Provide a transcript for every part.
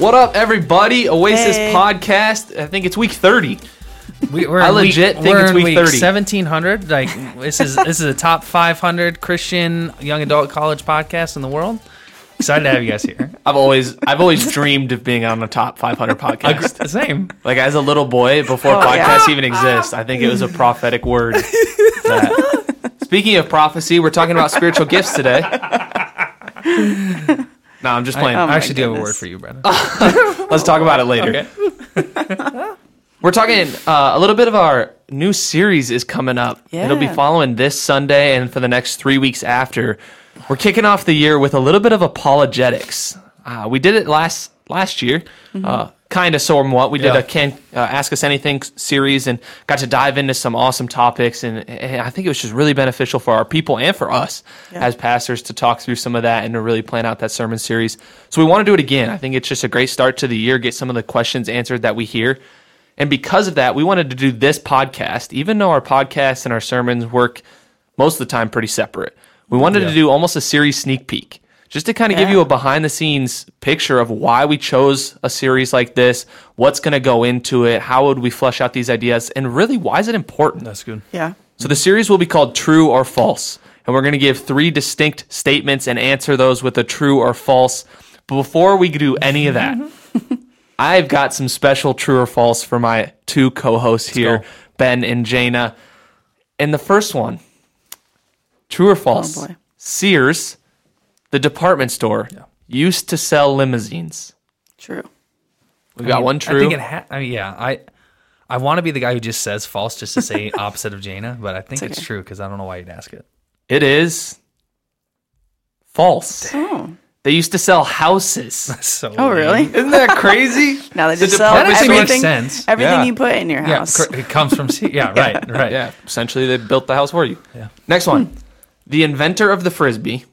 What up, everybody? Oasis Hey. podcast. I think it's week 30. We, we're I legit week, think we're it's in week week 30. 1700. Like this is this is a top 500 Christian young adult college podcast in the world. Excited to have you guys here. I've always I've always dreamed of being on a top 500 podcast. The same. Like as a little boy, before Oh, podcasts yeah. even exist, I think it was a prophetic word. that- Speaking of prophecy, we're talking about spiritual gifts today. No, I'm just playing. Oh I my actually do have a word for you, Brennan. Let's talk about it later. Okay. We're talking uh, a little bit of our new series is coming up. Yeah. It'll be following this Sunday and for the next three weeks after. We're kicking off the year with a little bit of apologetics. Uh, we did it last last year, uh, kind of somewhat. We did Yeah. a can uh, ask us anything series and got to dive into some awesome topics, and, and I think it was just really beneficial for our people and for us as pastors to talk through some of that and to really plan out that sermon series. So we want to do it again. I think it's just a great start to the year. Get some of the questions answered that we hear. And because of that, we wanted to do this podcast, even though our podcasts and our sermons work most of the time pretty separate. We wanted to do almost a series sneak peek, just to kind of give you a behind the scenes picture of why we chose a series like this, what's going to go into it, how would we flesh out these ideas, and really why is it important? That's good. Yeah. So the series will be called True or False, and we're going to give three distinct statements and answer those with a true or false. But before we do any of that, I've got some special true or false for my two co-hosts here, go. Ben and Jaina. And the first one, true or oh, false? Oh, boy. Sears, the department store, used to sell limousines. True. We got one true. I true. think it ha- I mean, yeah, I I want to be the guy who just says false just to say opposite of Jaina, but I think It's it's true because I don't know why you'd ask it. it is false. Oh. They used to sell houses. So Oh, really? Isn't that crazy? Now they The just sell department That actually store- makes everything. sense. Everything Yeah. you put in your Yeah, house. cor- it comes from C- yeah, right, right. Yeah, essentially they built the house for you. Yeah. Next one. Hmm. The inventor of the frisbee,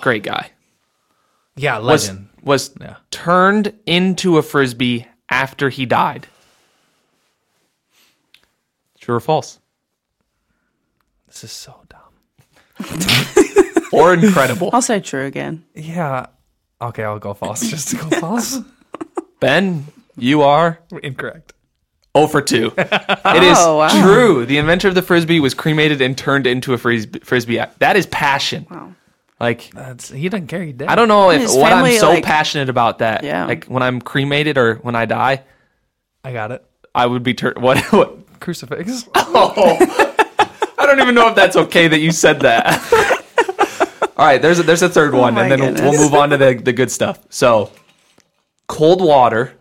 great guy, Yeah, was legend. was Yeah. turned into a frisbee after he died. True or false? This is so dumb. Or incredible? I'll say true again. Yeah. Okay, I'll go false just to go false. ben, you are Incorrect. 0 for 2. It is Oh, wow. true. The inventor of the frisbee was cremated and turned into a frisbee. frisbee. That is passion. Wow. Like That's he doesn't care. He dead. I don't know if His what I'm so like- passionate about that. Yeah. Like when I'm cremated or when I die, I got it. I would be turned. What? What? Crucifix. Oh, I don't even know if that's okay that you said that. All right, there's a, there's a third oh one, my and then goodness. we'll move on to the, the good stuff. So, cold water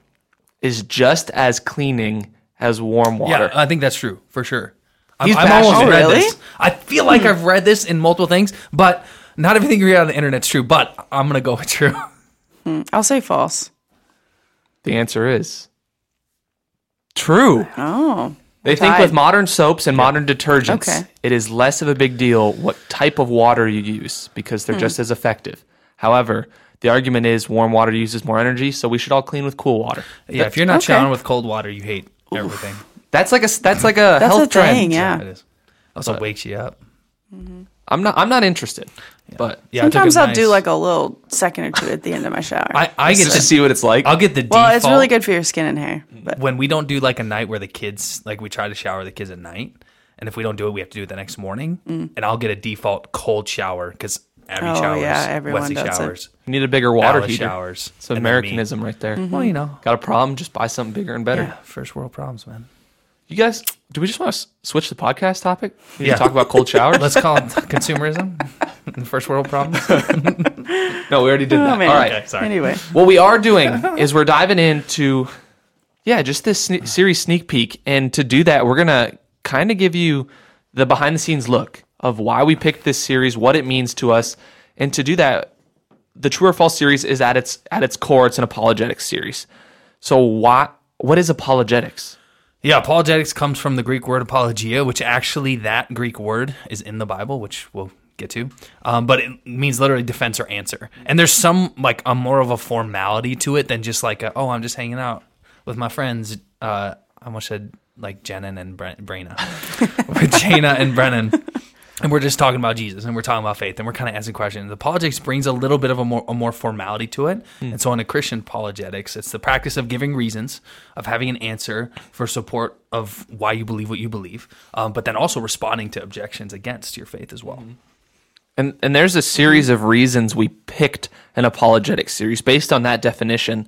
is just as cleaning as warm water. Yeah, I think that's true for sure. I'm, He's I'm almost passionate. read Oh, really? this. I feel like I've read this in multiple things, but not everything you read on the internet's true. But I'm gonna go with true. I'll say false. The answer is true. Oh. They think with modern soaps and modern detergents, Okay. it is less of a big deal what type of water you use because Hmm. they're just as effective. However, the argument is warm water uses more energy, so we should all clean with cool water. Yeah, if you're not Okay. showering with cold water, you hate everything. That's like a that's like a That's health a trend. thing, yeah. it is. Also wakes you up. I'm not I'm not interested, but Yeah, I took Sometimes a I'll do like a little second or two at the end of my shower. I, I get just to to see what it's like. I'll get the well, default. it's really good for your skin and hair. But when we don't do like a night where the kids like we try to shower the kids at night, and if we don't do it, we have to do it the next morning. And I'll get a default cold shower because Abby Mm. Oh, showers, yeah, everyone Wesley does it. showers, you need a bigger water Alice heater. showers. It's and then me. Americanism right there. Mm-hmm. Well, you know, Got a problem? Just buy something bigger and better. yeah, first world problems, man. You guys, do we just want to switch the podcast topic? We Yeah. yeah. talk about cold showers. Let's call it consumerism and first world problems. no, we already did Oh, that. man. All right. Okay, sorry. anyway, What we are doing is we're diving into, yeah, just this sne- series sneak peek. And to do that, we're going to kind of give you the behind the scenes look of why we picked this series, what it means to us. And to do that, the True or False series is at its at its core, it's an apologetics series. So why what is apologetics? Yeah, apologetics comes from the Greek word apologia, which actually that Greek word is in the Bible, which we'll get to. Um, but it means literally defense or answer. And there's some like a more of a formality to it than just like a, oh, I'm just hanging out with my friends. Uh, I almost said like Jenna and Bre- Brena, with Jaina and Brennan. And we're just talking about Jesus and we're talking about faith and we're kind of asking questions. Apologetics brings a little bit of a more, a more formality to it. And so in a Christian apologetics, it's the practice of giving reasons, of having an answer for support of why you believe what you believe, um, but then also responding to objections against your faith as well. And and there's a series of reasons we picked an apologetic series based on that definition,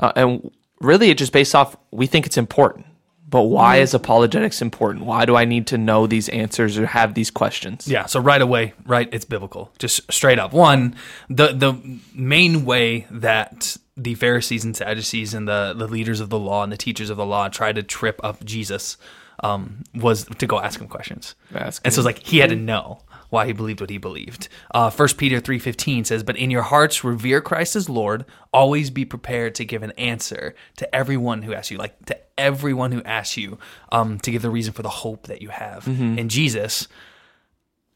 uh, and really it just based off we think it's important. But why is apologetics important? Why do I need to know these answers or have these questions? Yeah, so right away, right, it's biblical. Just straight up. One, the the main way that the Pharisees and Sadducees and the, the leaders of the law and the teachers of the law tried to trip up Jesus um, was to go ask him questions. That's and so it's like he had to know why he believed what he believed. Uh, 1 Peter 3.15 says, But in your hearts revere Christ as Lord, always be prepared to give an answer to everyone who asks you, like to everyone who asks you, um, to give the reason for the hope that you have in Jesus.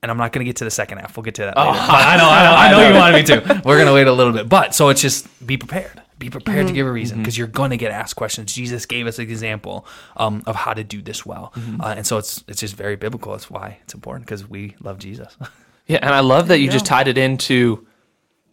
And I'm not going to get to the second half. We'll get to that later. I know, I know, I know you wanted me to. We're going to wait a little bit. But so it's just be prepared. Be prepared to give a reason because you're going to get asked questions. Jesus gave us an example um, of how to do this well, uh, and so it's it's just very biblical. That's why it's important because we love Jesus. Yeah, and I love that you you just tied it into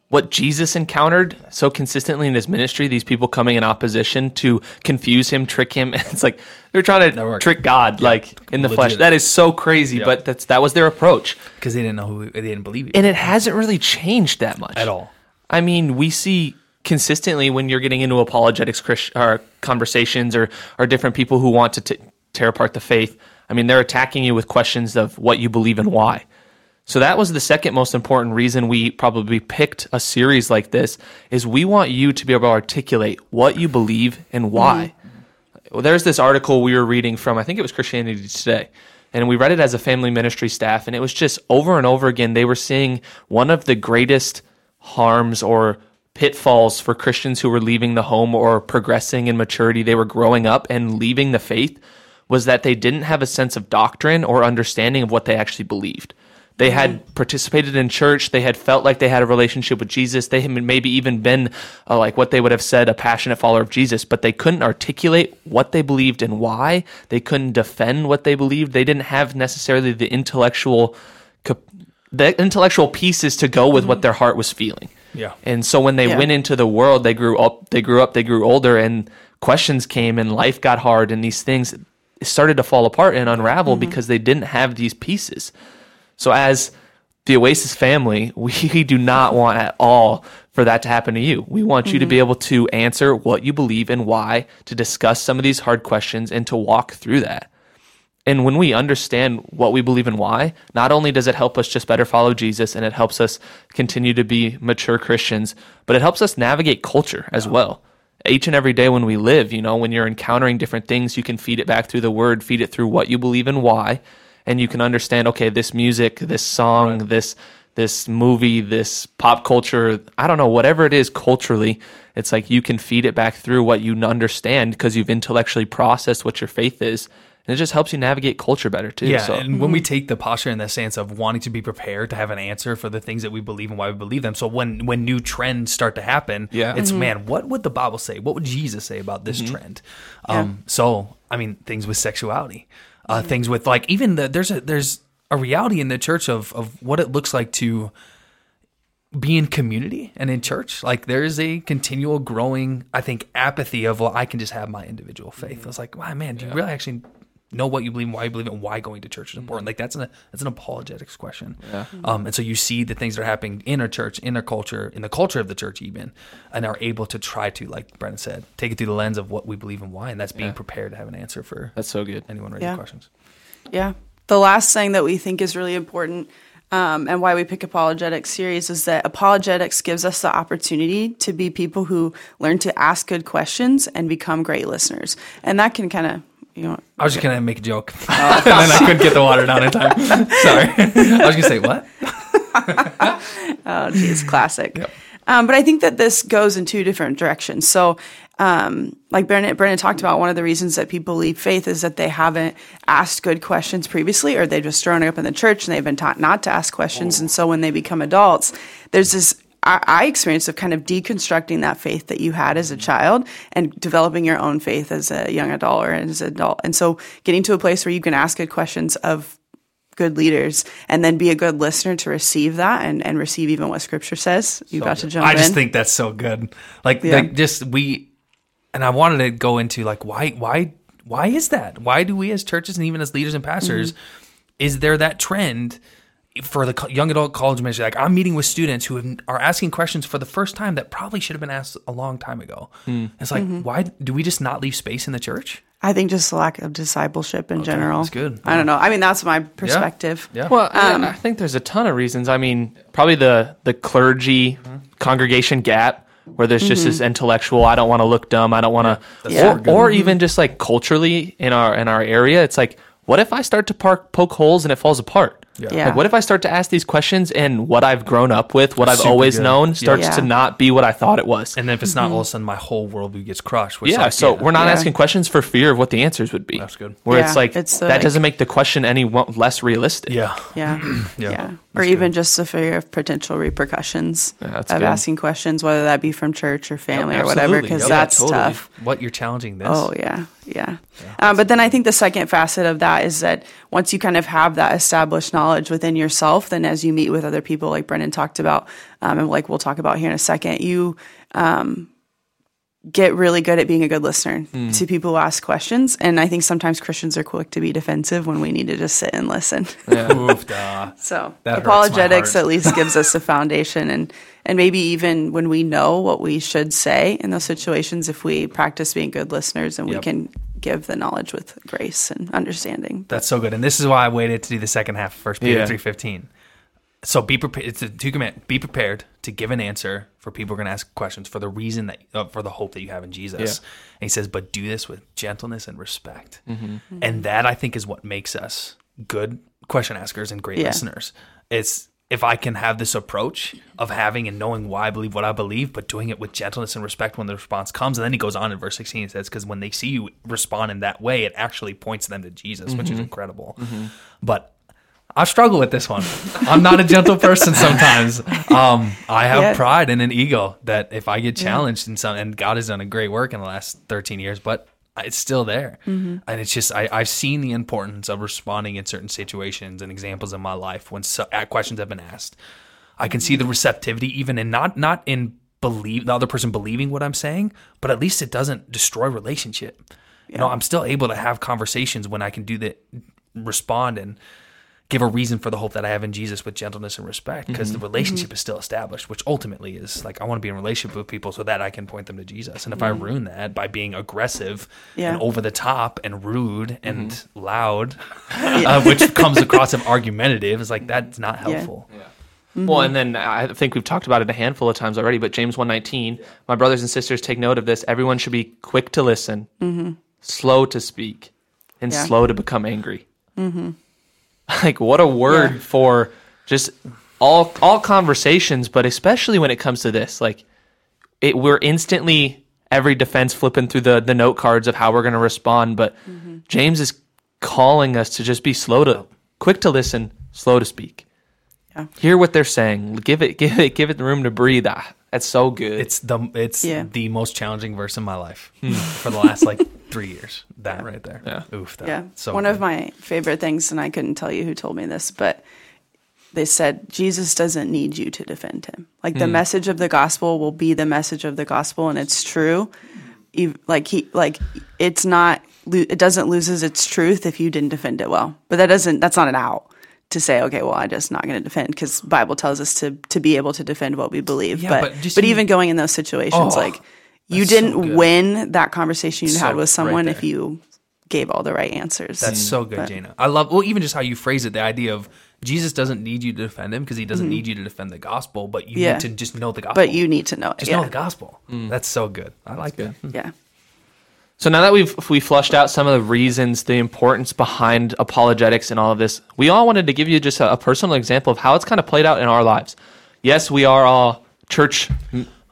what Jesus encountered so consistently in his ministry. These people coming in opposition to confuse him, trick him. It's like they're trying to worked. trick God, like in the flesh. That is so crazy, Yeah. but that's that was their approach, because they didn't know who they didn't believe it and it hasn't really changed that much at all. I mean, we see consistently when you're getting into apologetics or uh, conversations or or different people who want to t- tear apart the faith. I mean, they're attacking you with questions of what you believe and why. So that was the second most important reason we probably picked a series like this is we want you to be able to articulate what you believe and why. Mm-hmm. Well, there's this article we were reading from, I think it was Christianity Today, and we read it as a family ministry staff, and it was just over and over again. They were seeing one of the greatest harms or pitfalls for Christians who were leaving the home or progressing in maturity. They were growing up and leaving the faith was that they didn't have a sense of doctrine or understanding of what they actually believed. They had participated in church. They had felt like they had a relationship with Jesus. They had maybe even been uh, like what they would have said, a passionate follower of Jesus, but they couldn't articulate what they believed and why. They couldn't defend what they believed. They didn't have necessarily the intellectual, cap- the intellectual pieces to go with what their heart was feeling. Yeah. And so when they Yeah. went into the world, they grew up, they grew up, they grew older, and questions came, and life got hard, and these things started to fall apart and unravel mm-hmm. because they didn't have these pieces. So as the Oasis family, we do not want at all for that to happen to you. We want you to be mm-hmm. able to answer what you believe and why, to discuss some of these hard questions and to walk through that. And when we understand what we believe and why, not only does it help us just better follow Jesus and it helps us continue to be mature Christians, but it helps us navigate culture as well. Each and every day when we live, you know, when you're encountering different things, you can feed it back through the word, feed it through what you believe and why, and you can understand, okay, this music, this song, this this movie, this pop culture, I don't know, whatever it is culturally, it's like you can feed it back through what you understand because you've intellectually processed what your faith is. And it just helps you navigate culture better too. Yeah, so and when we take the posture in the sense of wanting to be prepared to have an answer for the things that we believe and why we believe them, so when when new trends start to happen, Yeah. it's man, what would the Bible say? What would Jesus say about this trend? Um, so I mean, things with sexuality, uh, things with like even the there's a there's a reality in the church of of what it looks like to be in community and in church. Like there is a continual growing, I think, apathy of well, I can just have my individual faith. It's like, wow, man, do you really actually know what you believe, and why you believe it, and why going to church is important? Like that's an that's an apologetics question. Um, and so you see the things that are happening in our church, in our culture, in the culture of the church, even, and are able to try to, like Brennan said, take it through the lens of what we believe and why, and that's being prepared to have an answer for that's so good. anyone raising Yeah. questions. Yeah. The last thing that we think is really important um, and why we pick apologetics series is that apologetics gives us the opportunity to be people who learn to ask good questions and become great listeners. And that can kind of, you know, I was just gonna make a joke, and then I couldn't get the water down in time. Sorry, I was gonna say what? Oh, geez, classic. Um, but I think that this goes in two different directions. So, um, like Brennan, Brennan talked about, one of the reasons that people leave faith is that they haven't asked good questions previously, or they've just grown up in the church and they've been taught not to ask questions. And so when they become adults, there's this I, I experience of kind of deconstructing that faith that you had as a child and developing your own faith as a young adult or as an adult. And so getting to a place where you can ask good questions of good leaders and then be a good listener to receive that and, and receive even what scripture says. You got to jump in. I just in. think that's so good. Like, Yeah. like just we, and I wanted to go into like why, why, why is that? Why do we as churches and even as leaders and pastors, Mm-hmm. is there that trend for the young adult college ministry? Like, I'm meeting with students who have, are asking questions for the first time that probably should have been asked a long time ago. Hmm. It's like, Mm-hmm. why do we just not leave space in the church? I think just lack of discipleship in general. that's good. I don't know. I mean, that's my perspective. Yeah. Well, I- I think there's a ton of reasons. I mean, probably the the clergy congregation gap where there's just this intellectual. I don't want to look dumb. I don't want to, Yeah. or, or even just like culturally in our in our area, it's like, what if I start to park, poke holes and it falls apart? Yeah. Like, what if I start to ask these questions and what I've grown up with, what I've Super always good. known, starts Yeah. to not be what I thought it was? And then if it's not all of a sudden my whole worldview gets crushed. Which Mm-hmm. yeah, like, so we're not Yeah. asking questions for fear of what the answers would be. That's good. Where Yeah, it's like it's the, that like- doesn't make the question any less realistic. Yeah. Yeah. Yeah. yeah. Or even just the fear of potential repercussions Yeah, of good. asking questions, whether that be from church or family or whatever, because Yep. that's Yeah, totally. tough. What you're challenging this? Oh yeah, yeah. Um, but then I think the second facet of that is that once you kind of have that established knowledge within yourself, then as you meet with other people, like Brennan talked about, um, and like we'll talk about here in a second, you um, get really good at being a good listener Hmm. to people who ask questions. And I think sometimes Christians are quick to be defensive when we need to just sit and listen. Oof. So That apologetics at least gives us a foundation and and maybe even when we know what we should say in those situations, if we practice being good listeners and we can give the knowledge with grace and understanding. That's so good. And this is why I waited to do the second half of First Peter Yeah. three fifteen. So be prepared. It's a two command. Be prepared to give an answer for people who are going to ask questions for the reason that uh, for the hope that you have in Jesus. Yeah. And he says, but do this with gentleness and respect. And that I think is what makes us good question askers and great Yeah. listeners. It's if I can have this approach of having and knowing why I believe what I believe, but doing it with gentleness and respect when the response comes. And then he goes on in verse 16, he says, because when they see you respond in that way, it actually points them to Jesus, which is incredible. But I struggle with this one. I'm not a gentle person sometimes. Um, I have Yeah. pride and an ego that if I get challenged in some, and God has done a great work in the last 13 years, but it's still there. And it's just, I, I've seen the importance of responding in certain situations and examples in my life when so, uh, questions have been asked. I can see the receptivity even in not, not in believe the other person believing what I'm saying, but at least it doesn't destroy relationship. You know, I'm still able to have conversations when I can do that, respond and give a reason for the hope that I have in Jesus with gentleness and respect because the mm-hmm. relationship mm-hmm. is still established, which ultimately is like I want to be in a relationship with people so that I can point them to Jesus. And if I mm-hmm. ruin that by being aggressive Yeah. and over the top and rude and loud, uh, which comes across as argumentative, is like that's not helpful. Well, and then I think we've talked about it a handful of times already, but James 119, my brothers and sisters, take note of this. Everyone should be quick to listen, slow to speak, and Yeah. slow to become angry. Like, what a word Yeah. for just all all conversations, but especially when it comes to this. Like, it, we're instantly every defense flipping through the the note cards of how we're going to respond. But James is calling us to just be slow to, quick to listen, slow to speak. Yeah. Hear what they're saying. Give it, give it, give it the room to breathe. Ah, that's so good. It's the it's Yeah. the most challenging verse in my life hmm. for the last like three years. That right there. Yeah. Oof. That, Yeah. So One good. of my favorite things, and I couldn't tell you who told me this, but they said Jesus doesn't need you to defend him. Like the hmm. message of the gospel will be the message of the gospel, and it's true. Ev- Like he, like it's not. lo- It doesn't loses its truth if you didn't defend it well. But that doesn't. That's not an out to say. Okay, well, I'm just not going to defend because Bible tells us to to be able to defend what we believe. Yeah, but but but, even going in those situations, Oh, like you didn't good. win that conversation you So had with right someone if you gave all the right answers. That's so good, But- Jana. I love well, even just how you phrase it. The idea of Jesus doesn't need you to defend him because he doesn't need you to defend the gospel, but you Mm-hmm. Yeah. need to just know the gospel. but you need to know it. just yeah. know the gospel. That's so good. I like that. Yeah. So now that we've we flushed out some of the reasons, the importance behind apologetics and all of this, we all wanted to give you just a, a personal example of how it's kind of played out in our lives. Yes, we are all church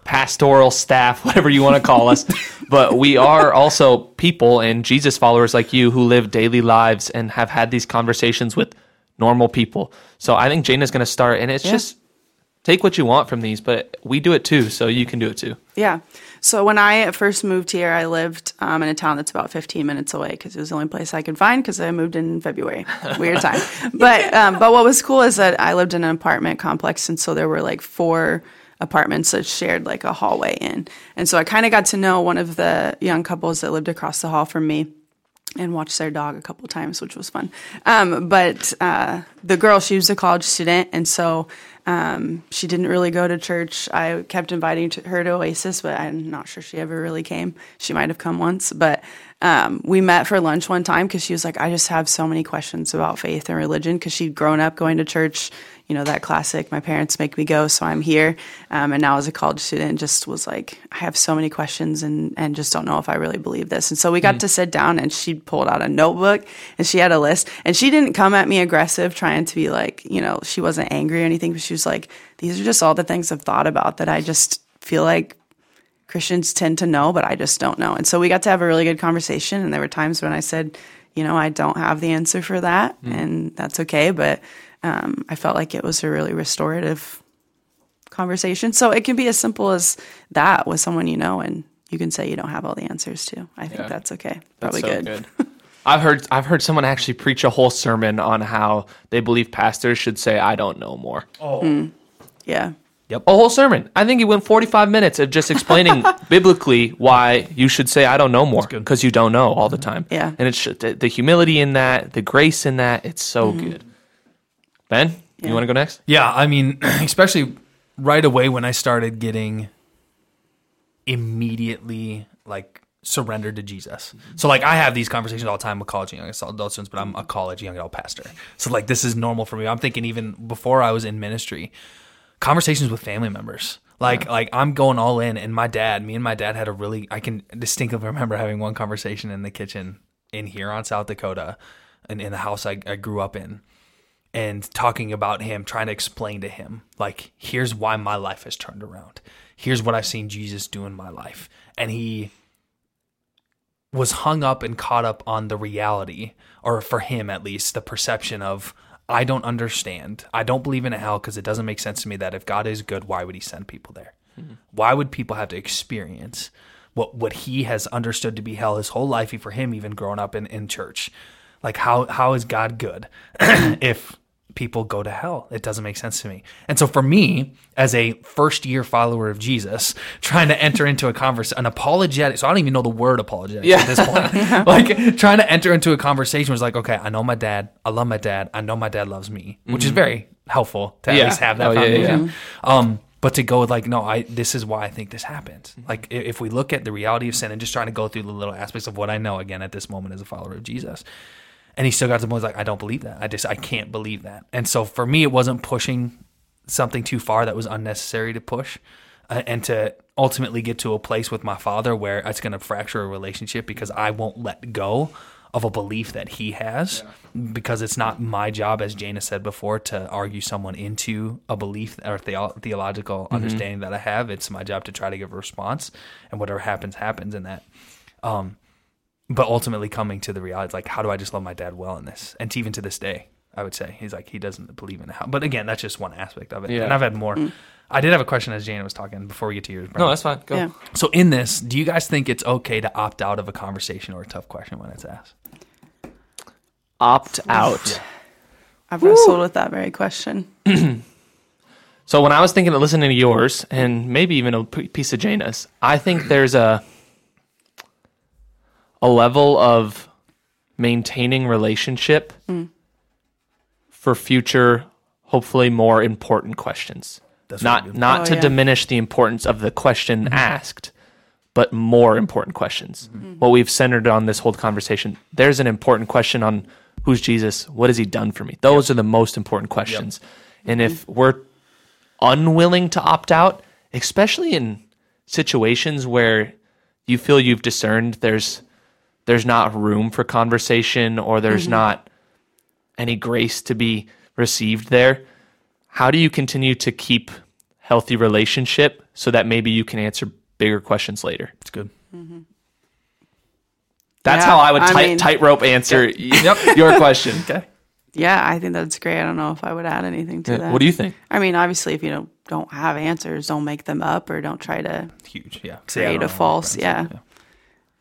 pastoral staff, whatever you want to call us, but we are also people and Jesus followers like you who live daily lives and have had these conversations with normal people. So I think Jane is going to start, and it's Yeah. just take what you want from these, but we do it too, so you can do it too. Yeah. So when I first moved here, I lived um, in a town that's about 15 minutes away because it was the only place I could find because I moved in February. Weird time. but um, but what was cool is that I lived in an apartment complex, and so there were like four apartments that shared like a hallway in, and so I kind of got to know one of the young couples that lived across the hall from me and watched their dog a couple times, which was fun. Um, but uh, the girl, she was a college student, and so um, she didn't really go to church. I kept inviting her to Oasis, but I'm not sure she ever really came. She might have come once, but um, we met for lunch one time because she was like, I just have so many questions about faith and religion because she'd grown up going to church, you know, that classic, my parents make me go, so I'm here. Um, and now as a college student, just was like, I have so many questions and, and just don't know if I really believe this. And so we got mm-hmm. to sit down and she pulled out a notebook and she had a list and she didn't come at me aggressive trying to be like, you know, she wasn't angry or anything, but she was like, these are just all the things I've thought about that I just feel like Christians tend to know, but I just don't know. And so we got to have a really good conversation. And there were times when I said, you know, I don't have the answer for that, mm. and that's okay. But um, I felt like it was a really restorative conversation. So it can be as simple as that with someone you know, and you can say you don't have all the answers to. I think yeah. that's okay. Probably that's so good. good. I've heard I've heard someone actually preach a whole sermon on how they believe pastors should say I don't know more. Oh. Mm. Yeah. Yep. A whole sermon. I think he went 45 minutes of just explaining biblically why you should say, I don't know more because you don't know all the time. Yeah. And it's the, the humility in that, the grace in that. It's so mm-hmm. good. Ben, yeah. you want to go next? Yeah. I mean, especially right away when I started getting immediately like surrendered to Jesus. Mm-hmm. So like I have these conversations all the time with college young adult students, but I'm a college young adult pastor. So like this is normal for me. I'm thinking even before I was in ministry, conversations with family members. Like yeah. like I'm going all in and my dad, me and my dad had a really I can distinctly remember having one conversation in the kitchen in here on South Dakota, and in the house I, I grew up in. And talking about him, trying to explain to him, like, here's why my life has turned around. Here's what I've seen Jesus do in my life. And he was hung up and caught up on the reality, or for him at least, the perception of I don't understand. I don't believe in a hell because it doesn't make sense to me that if God is good, why would he send people there? Mm-hmm. Why would people have to experience what what he has understood to be hell his whole life, for him even growing up in, in church? Like how how is God good if people go to hell. It doesn't make sense to me. And so for me, as a first year follower of Jesus, trying to enter into a conversation, an apologetic, so I don't even know the word apologetic yeah. at this point. like trying to enter into a conversation was like, okay, I know my dad. I love my dad. I know my dad loves me, which mm-hmm. is very helpful to yeah. at least have that oh, foundation. Yeah, um, but to go with like, no, I this is why I think this happens. Mm-hmm. Like if we look at the reality of sin and just trying to go through the little aspects of what I know again at this moment as a follower of Jesus, and he still got to the point like, I don't believe that. I just I can't believe that. And so for me, it wasn't pushing something too far that was unnecessary to push, uh, and to ultimately get to a place with my father where it's going to fracture a relationship because I won't let go of a belief that he has yeah. because it's not my job as Jana said before to argue someone into a belief or the- theological mm-hmm. understanding that I have it's my job to try to give a response and whatever happens happens in that um, but ultimately coming to the reality, like, how do I just love my dad well in this? And even to this day, I would say he's like he doesn't believe in it. But again, that's just one aspect of it. Yeah. And I've had more. Mm. I did have a question as Jana was talking before we get to yours. No, that's fine. Go. Yeah. So in this, do you guys think it's okay to opt out of a conversation or a tough question when it's asked? Opt out. Yeah. I've wrestled with that very question. so when I was thinking of listening to yours and maybe even a piece of Jana's, I think there's a a level of maintaining relationship mm. for future, hopefully more important questions. That's not not oh, to yeah. diminish the importance of the question mm-hmm. asked, but more important questions. Mm-hmm. What we've centered on this whole conversation, there's an important question on who's Jesus, what has he done for me? Those yep. are the most important questions. Yep. And if mm-hmm. we're unwilling to opt out, especially in situations where you feel you've discerned there's there's not room for conversation or there's mm-hmm. not any grace to be received there, how do you continue to keep healthy relationship so that maybe you can answer bigger questions later? It's good. Mm-hmm. That's yeah, how I would tight, mean, tightrope answer yep. your question. Okay. Yeah, I think that's great. I don't know if I would add anything to that. What do you think? I mean, obviously, if you don't don't have answers, don't make them up or don't try to Huge. Yeah. Create a false. right, Yeah.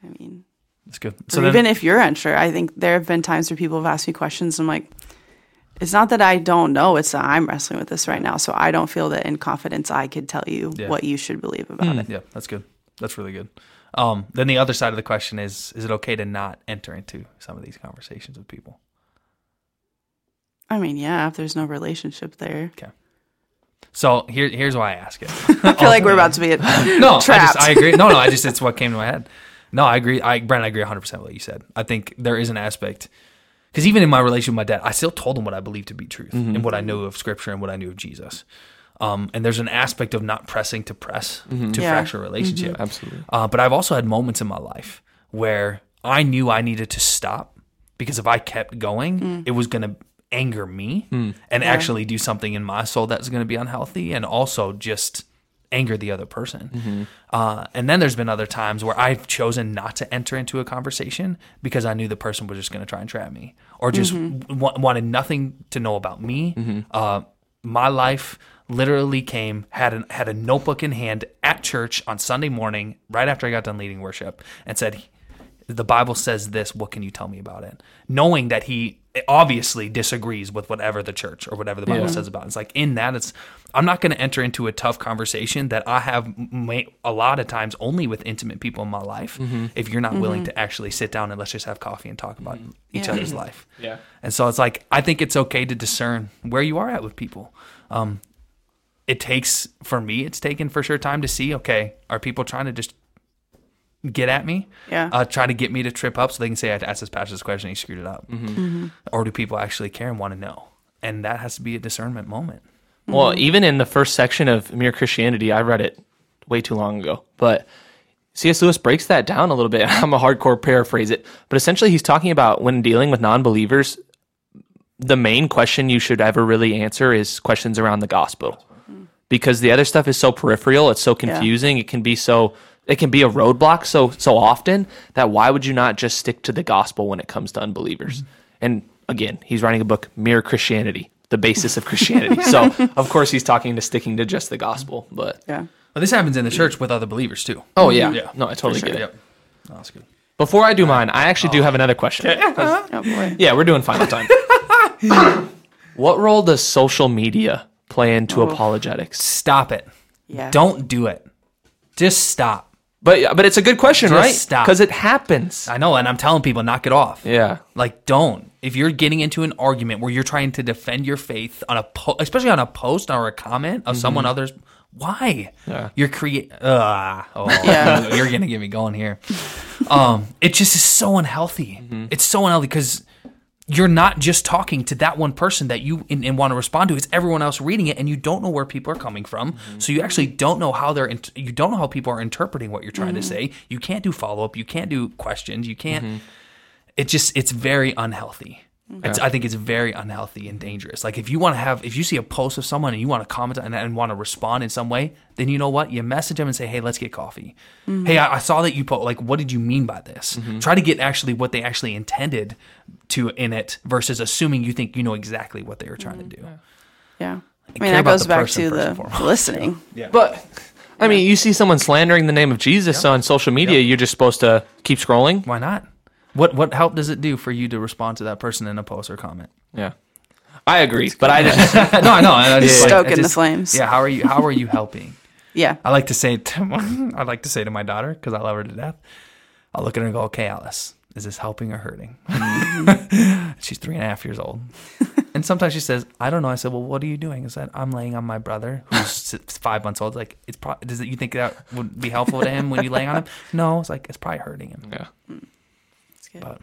I mean, That's good. so even then, if you're unsure, I think there have been times where people have asked me questions. And I'm like, it's not that I don't know; it's that I'm wrestling with this right now. So I don't feel that in confidence I could tell you Yeah. what you should believe about it. yeah, that's good. That's really good. Um, then the other side of the question is: Is it okay to not enter into some of these conversations with people? I mean, yeah, if there's no relationship there, Okay. So here, here's why I ask it. I feel like we're about to be at no, I trapped. just I agree. No, no, I just it's what came to my head. No, I agree. I Brent, I agree 100 percent with what you said. I think there is an aspect because even in my relationship with my dad, I still told him what I believe to be truth mm-hmm. and what I knew of Scripture and what I knew of Jesus. Um, and there's an aspect of not pressing to press mm-hmm. to Yeah. fracture a relationship. Mm-hmm. Absolutely. Uh, but I've also had moments in my life where I knew I needed to stop because if I kept going, mm. it was going to anger me hmm. and actually do something in my soul that's going to be unhealthy and also just anger the other person. Uh, and then there's been other times where I've chosen not to enter into a conversation because I knew the person was just going to try and trap me or just wa- wanted nothing to know about me. Uh, my life literally came had a, had a notebook in hand at church on Sunday morning right after I got done leading worship and said the Bible says this what can you tell me about it knowing that he obviously disagrees with whatever the church or whatever the Bible Yeah. says about it. it's like in that it's I'm not going to enter into a tough conversation that I have ma- a lot of times only with intimate people in my life Mm-hmm. if you're not willing to actually sit down and let's just have coffee and talk about each Yeah. other's life Yeah. and so it's like I think it's okay to discern where you are at with people. Um, it takes for me, it's taken for sure time to see. Okay, are people trying to just get at me? Yeah. Uh, try to get me to trip up so they can say I asked this pastor this question, and he screwed it up. Mm-hmm. Or do people actually care and want to know? And that has to be a discernment moment. Well, mm-hmm. even in the first section of Mere Christianity, I read it way too long ago, but C.S. Lewis breaks that down a little bit. I'm a hardcore paraphrase it, but essentially he's talking about when dealing with non-believers, the main question you should ever really answer is questions around the gospel. Because the other stuff is so peripheral, it's so confusing, it can be so it can be a roadblock so so often that why would you not just stick to the gospel when it comes to unbelievers? Mm-hmm. And again, he's writing a book, Mere Christianity, the basis of Christianity. so of course he's talking to sticking to just the gospel. But yeah. But this happens in the church with other believers too. oh yeah, Yeah. no, I totally get it. Yep. Oh, that's good. Before I do mine, I actually do oh. have another question. Uh-huh. Oh boy. Yeah, we're doing final time. what role does social media play into oh. apologetics? Stop it. Yeah. Don't do it. Just stop. But but it's a good question, Just right? stop. Because it happens. I know, and I'm telling people, knock it off. Yeah. Like, don't. If you're getting into an argument where you're trying to defend your faith on a, po- especially on a post or a comment of someone mm-hmm. others, why? Yeah. You're create. Uh, oh, Yeah. you're gonna get me going here. Um, it just is so unhealthy. Mm-hmm. It's so unhealthy because you're not just talking to that one person that you and, and want to respond to. It's everyone else reading it, and you don't know where people are coming from. Mm-hmm. So you actually don't know how they're. int- You don't know how people are interpreting what you're trying to say. You can't do follow up. You can't do questions. You can't it just it's very unhealthy. Mm-hmm. It's, I think it's very unhealthy and dangerous. Like if you want to have, if you see a post of someone and you want to comment on that and want to respond in some way, then you know what? You message them and say, "Hey, let's get coffee." Mm-hmm. Hey, I, I saw that you put like, what did you mean by this? Mm-hmm. Try to get actually what they actually intended to in it versus assuming you think you know exactly what they were trying to do. Yeah. I care mean, that goes back person to the listening. yeah. But I mean, you see someone slandering the name of Jesus on social media, you're just supposed to keep scrolling. Why not? What what help does it do for you to respond to that person in a post or comment? Yeah. I agree, but I just no, I know. I just, like, Stoking I the flames. Yeah, how are you? How are you helping? Yeah. I like to say to, I like to say to my daughter because I love her to death. I'll look at her and go, "Okay, Alice, is this helping or hurting?" Mm-hmm. She's three and a half years old, and sometimes she says, "I don't know." I said, "Well, what are you doing?" I said, "I'm laying on my brother who's five months old." Like, it's pro- does it, you think that would be helpful to him when you lay on him? No, it's like it's probably hurting him. yeah. That's good. But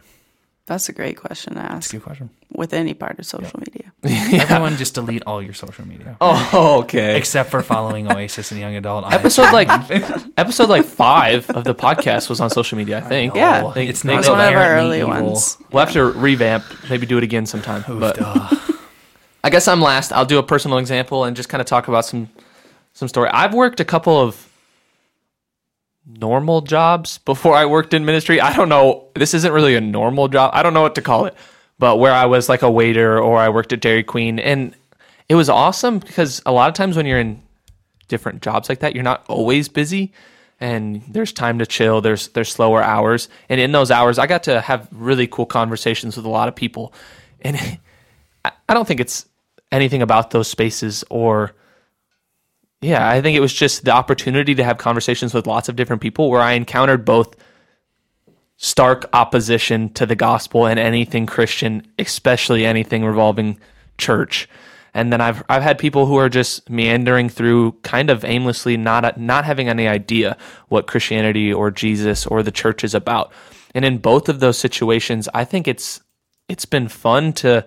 That's a great question to it's a ask good question. with any part of social media. yeah. Everyone, just delete all your social media. Oh, okay. Except for following Oasis and Young Adult. episode like episode like five of the podcast was on social media. I think. Yeah. Oh, They- it's they not was one of our early evil. ones. We'll have to revamp, maybe do it again sometime. But Duh. I guess I'm last. I'll do a personal example and just kind of talk about some some story. I've worked a couple of normal jobs before I worked in ministry. I don't know. This isn't really a normal job. I don't know what to call it. but where I was like a waiter or I worked at Dairy Queen. And it was awesome because a lot of times when you're in different jobs like that, you're not always busy and there's time to chill. There's there's slower hours, and in those hours, I got to have really cool conversations with a lot of people. And I don't think it's anything about those spaces or yeah, I think it was just the opportunity to have conversations with lots of different people where I encountered both stark opposition to the gospel and anything Christian, especially anything revolving church. And then I've I've had people who are just meandering through kind of aimlessly not not having any idea what Christianity or Jesus or the church is about. And in both of those situations, I think it's it's been fun to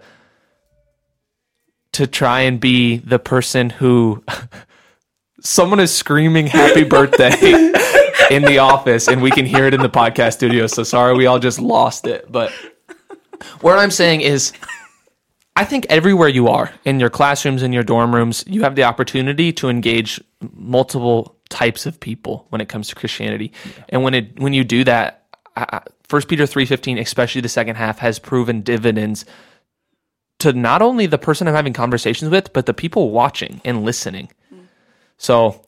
to try and be the person who someone is screaming happy birthday in the office and we can hear it in the podcast studio. So sorry we all just lost it. But what I'm saying is I think everywhere you are in your classrooms, in your dorm rooms, you have the opportunity to engage multiple types of people when it comes to Christianity. Yeah. And when it when you do that, First Peter 3:15, especially the second half has proven dividends to not only the person I'm having conversations with, but the people watching and listening. So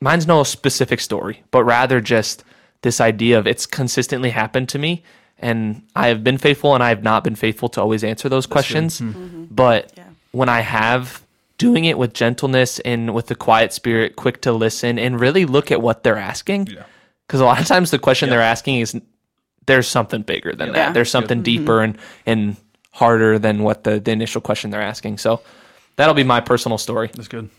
mine's no specific story, but rather just this idea of it's consistently happened to me and I have been faithful and I have not been faithful to always answer those That's questions. Hmm. Mm-hmm. But yeah. when I have doing it with gentleness and with the quiet spirit, quick to listen and really look at what they're asking. Because a lot of times the question yeah. they're asking is there's something bigger than that. There's something deeper mm-hmm. and and harder than what the, the initial question they're asking. So that'll be my personal story. That's good.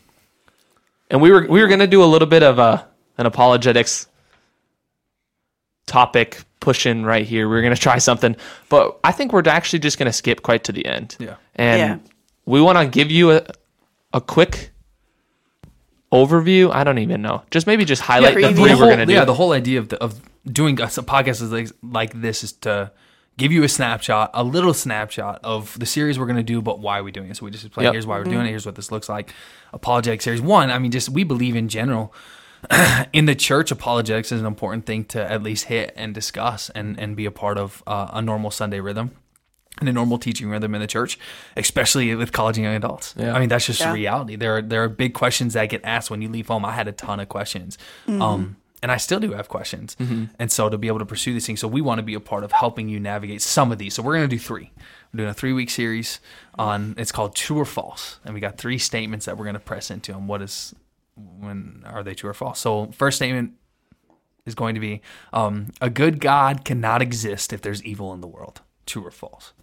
And we were we were gonna do a little bit of a an apologetics topic pushing right here. We are gonna try something, but I think we're actually just gonna skip quite to the end. Yeah. And yeah. we want to give you a a quick overview. I don't even know. Just maybe just highlight yeah, the three we're gonna do. Yeah, the whole idea of the, of doing a, a podcast like, like this is to give you a snapshot, a little snapshot of the series we're going to do, but why are we doing it? So we just explain, yep. here's why we're mm-hmm. doing it. Here's what this looks like. Apologetic series one. I mean, just we believe in general in the church, apologetics is an important thing to at least hit and discuss and, and be a part of uh, a normal Sunday rhythm and a normal teaching rhythm in the church, especially with college and young adults. Yeah. I mean, that's just yeah. reality. There are, there are big questions that get asked when you leave home. I had a ton of questions. Mm-hmm. Um, and I still do have questions. Mm-hmm. And so to be able to pursue these things, so we want to be a part of helping you navigate some of these. So we're going to do three. We're doing a three week series on it's called True or False, and we got three statements that we're going to press into on what is when are they true or false. So first statement is going to be um, a good God cannot exist if there's evil in the world. True or false?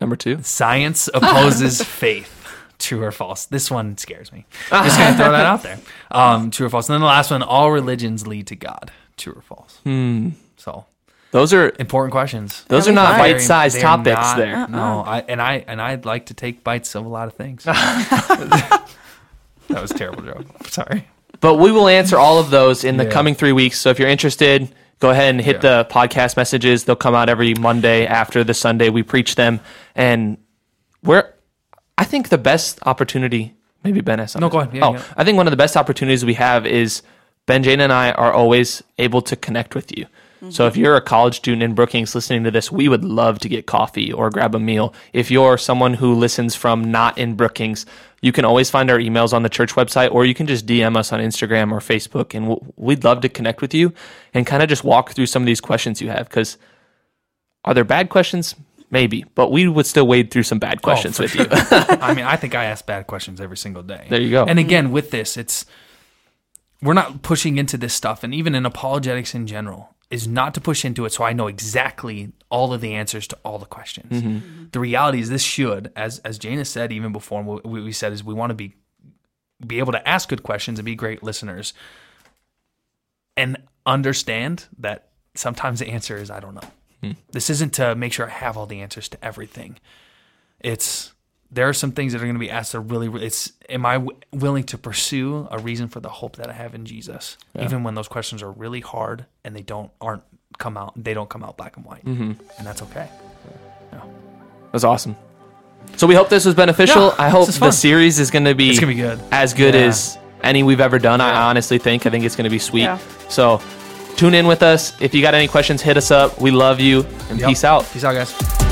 Number two, science opposes faith true or false. This one scares me. Just gonna throw that out there. Um, true or false. And then the last one: all religions lead to God. True or false? Hmm. So those are important questions. Those are not bite-sized topics. Not, there, uh-uh. no. I and I and I'd like to take bites of a lot of things. that was a terrible joke. Sorry. But we will answer all of those in the yeah. coming three weeks. So if you're interested, go ahead and hit yeah. the podcast messages. They'll come out every Monday after the Sunday we preach them, and we're I think the best opportunity, maybe Ben has something. No, go ahead. Yeah, oh, yeah. I think one of the best opportunities we have is Ben, Jane, and I are always able to connect with you. Mm-hmm. So if you're a college student in Brookings listening to this, we would love to get coffee or grab a meal. If you're someone who listens from not in Brookings, you can always find our emails on the church website, or you can just DM us on Instagram or Facebook, and we'd love to connect with you and kind of just walk through some of these questions you have. Because are there bad questions? Maybe, but we would still wade through some bad oh, questions oh, with sure. you. I mean, I think I ask bad questions every single day. There you go. And again, with this, it's we're not pushing into this stuff, and even in apologetics in general, is not to push into it so I know exactly all of the answers to all the questions. Mm-hmm. The reality is, this should, as as Jana said even before, what we said is we want to be be able to ask good questions and be great listeners, and understand that sometimes the answer is I don't know. Hmm. This isn't to make sure I have all the answers to everything. It's there are some things that are going to be asked that really it's am I w- willing to pursue a reason for the hope that I have in Jesus yeah. even when those questions are really hard and they don't aren't come out they don't come out black and white mm-hmm. and that's okay. Yeah. That's awesome. So we hope this was beneficial. Yeah, I hope the series is going to be, gonna be good. as good as any we've ever done. I honestly think I think it's going to be sweet. So tune in with us. If you got any questions, hit us up. We love you and Yep. peace out. Peace out, guys.